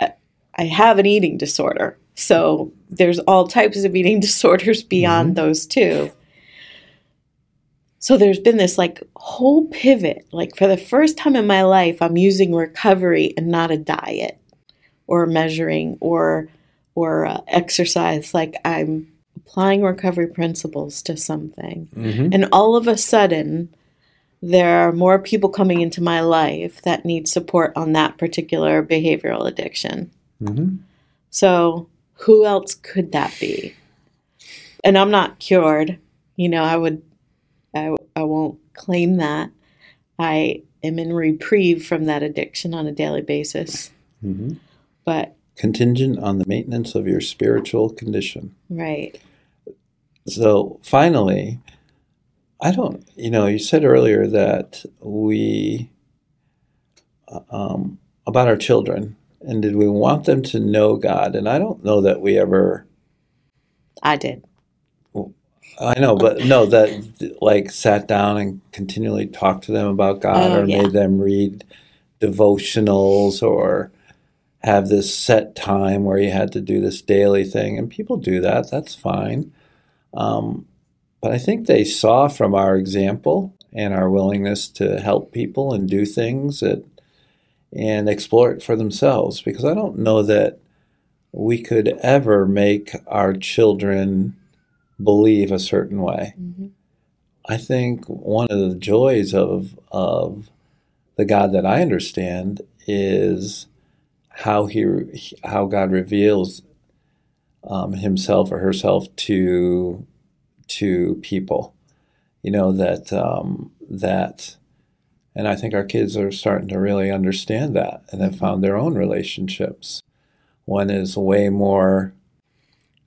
I- I have an eating disorder. So there's all types of eating [laughs] disorders beyond those two. So there's been this like whole pivot. Like for the first time in my life, I'm using recovery and not a diet or measuring or or uh, exercise. Like I'm applying recovery principles to something. Mm-hmm. And all of a sudden, there are more people coming into my life that need support on that particular behavioral addiction. Mm-hmm. So, who else could that be? And I'm not cured. You know, I would, I, I won't claim that. I am in reprieve from that addiction on a daily basis. Mm-hmm. But, Contingent on the maintenance of your spiritual condition. right. So finally, I don't, you know, you said earlier that we, uh, um, about our children, and did we want them to know God? And I don't know that we ever, I did. I know, but no, that like sat down and continually talked to them about God Oh, or yeah. made them read devotionals or have this set time where you had to do this daily thing. And people do that, that's fine. Um, but I think they saw from our example and our willingness to help people and do things that, and explore it for themselves because I don't know that we could ever make our children believe a certain way. Mm-hmm. I think one of the joys of of the God that I understand is how he how God reveals um, himself or herself to to people. You know that um, that, and I think our kids are starting to really understand that and have found their own relationships. One is way more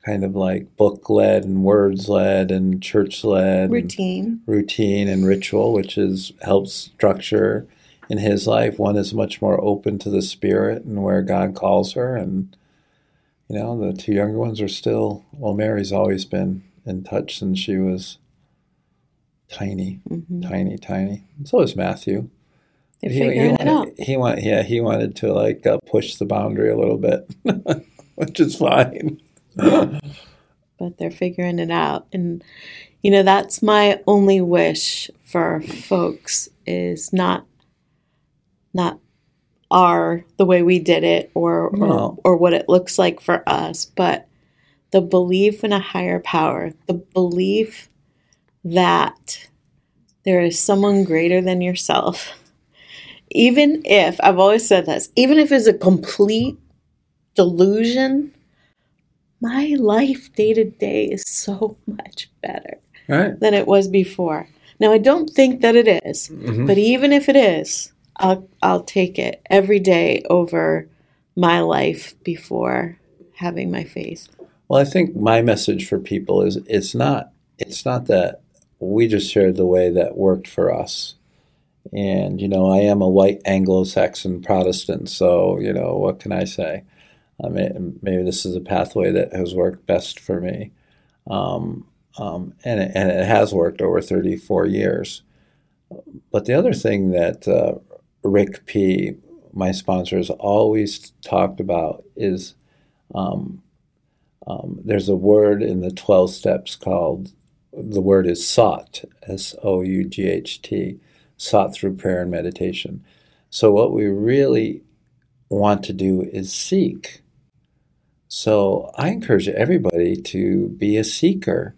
kind of like book led and words led and church led routine. routine and ritual which is helps structure in his life. One is much more open to the spirit and where god calls her. And you know the two younger ones are still well mary's always been in touch since she was tiny mm-hmm. tiny tiny so is matthew he, he figuring it out. wanted, he want, yeah, he wanted to like uh, push the boundary a little bit, [laughs] which is fine. [gasps] but they're figuring it out and you know that's my only wish for folks is not not our the way we did it or or, or what it looks like for us but the belief in a higher power the belief that there is someone greater than yourself even if i've always said this even if it's a complete delusion my life day to day is so [laughs] much better Right. than it was before. Now I don't think that it is, Mhm. but even if it is, I'll I'll take it every day over my life before having my faith. Well, I think my message for people is it's not it's not that we just shared the way that worked for us. And you know, I am a white Anglo-Saxon Protestant, so you know, what can I say? I mean, maybe this is a pathway that has worked best for me, um, um, and it, and it has worked over 34 years. But the other thing that uh, Rick P, my sponsor, has always talked about is um, um, there's a word in the 12 steps called, the word is sought, S O U G H T, sought through prayer and meditation. So, what we really want to do is seek. So, I encourage everybody to be a seeker.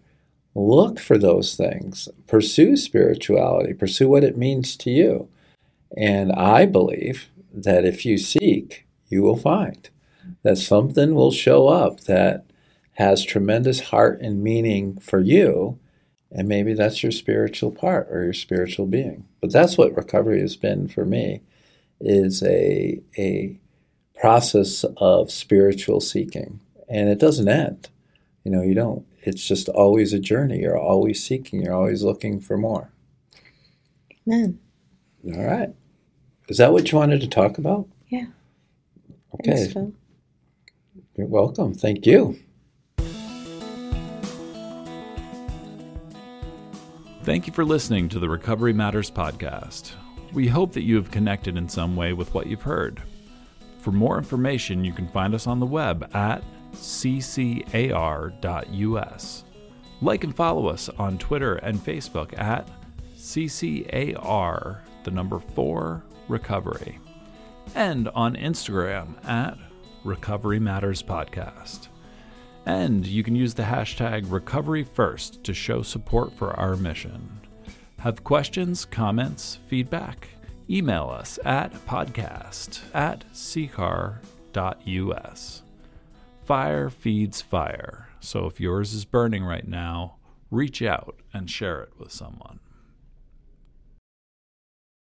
Look for those things, pursue spirituality, pursue what it means to you. And I believe that if you seek, you will find that something will show up that has tremendous heart and meaning for you. And maybe that's your spiritual part or your spiritual being. But that's what recovery has been for me is a, a process of spiritual seeking. And it doesn't end. You know, you don't, it's just always a journey. You're always seeking, you're always looking for more. Amen. All right. Is that what you wanted to talk about? Yeah. Okay. Thanks. You're welcome. Thank you. Thank you for listening to the Recovery Matters podcast. We hope that you have connected in some way with what you've heard. For more information, you can find us on the web at ccar.us. Like and follow us on Twitter and Facebook at CCAR, the number 4 recovery, and on Instagram at Recovery Matters Podcast. And you can use the hashtag Recovery First to show support for our mission. Have questions, comments, feedback? Email us at podcast at ccar.us. Fire feeds fire, so if yours is burning right now, reach out and share it with someone.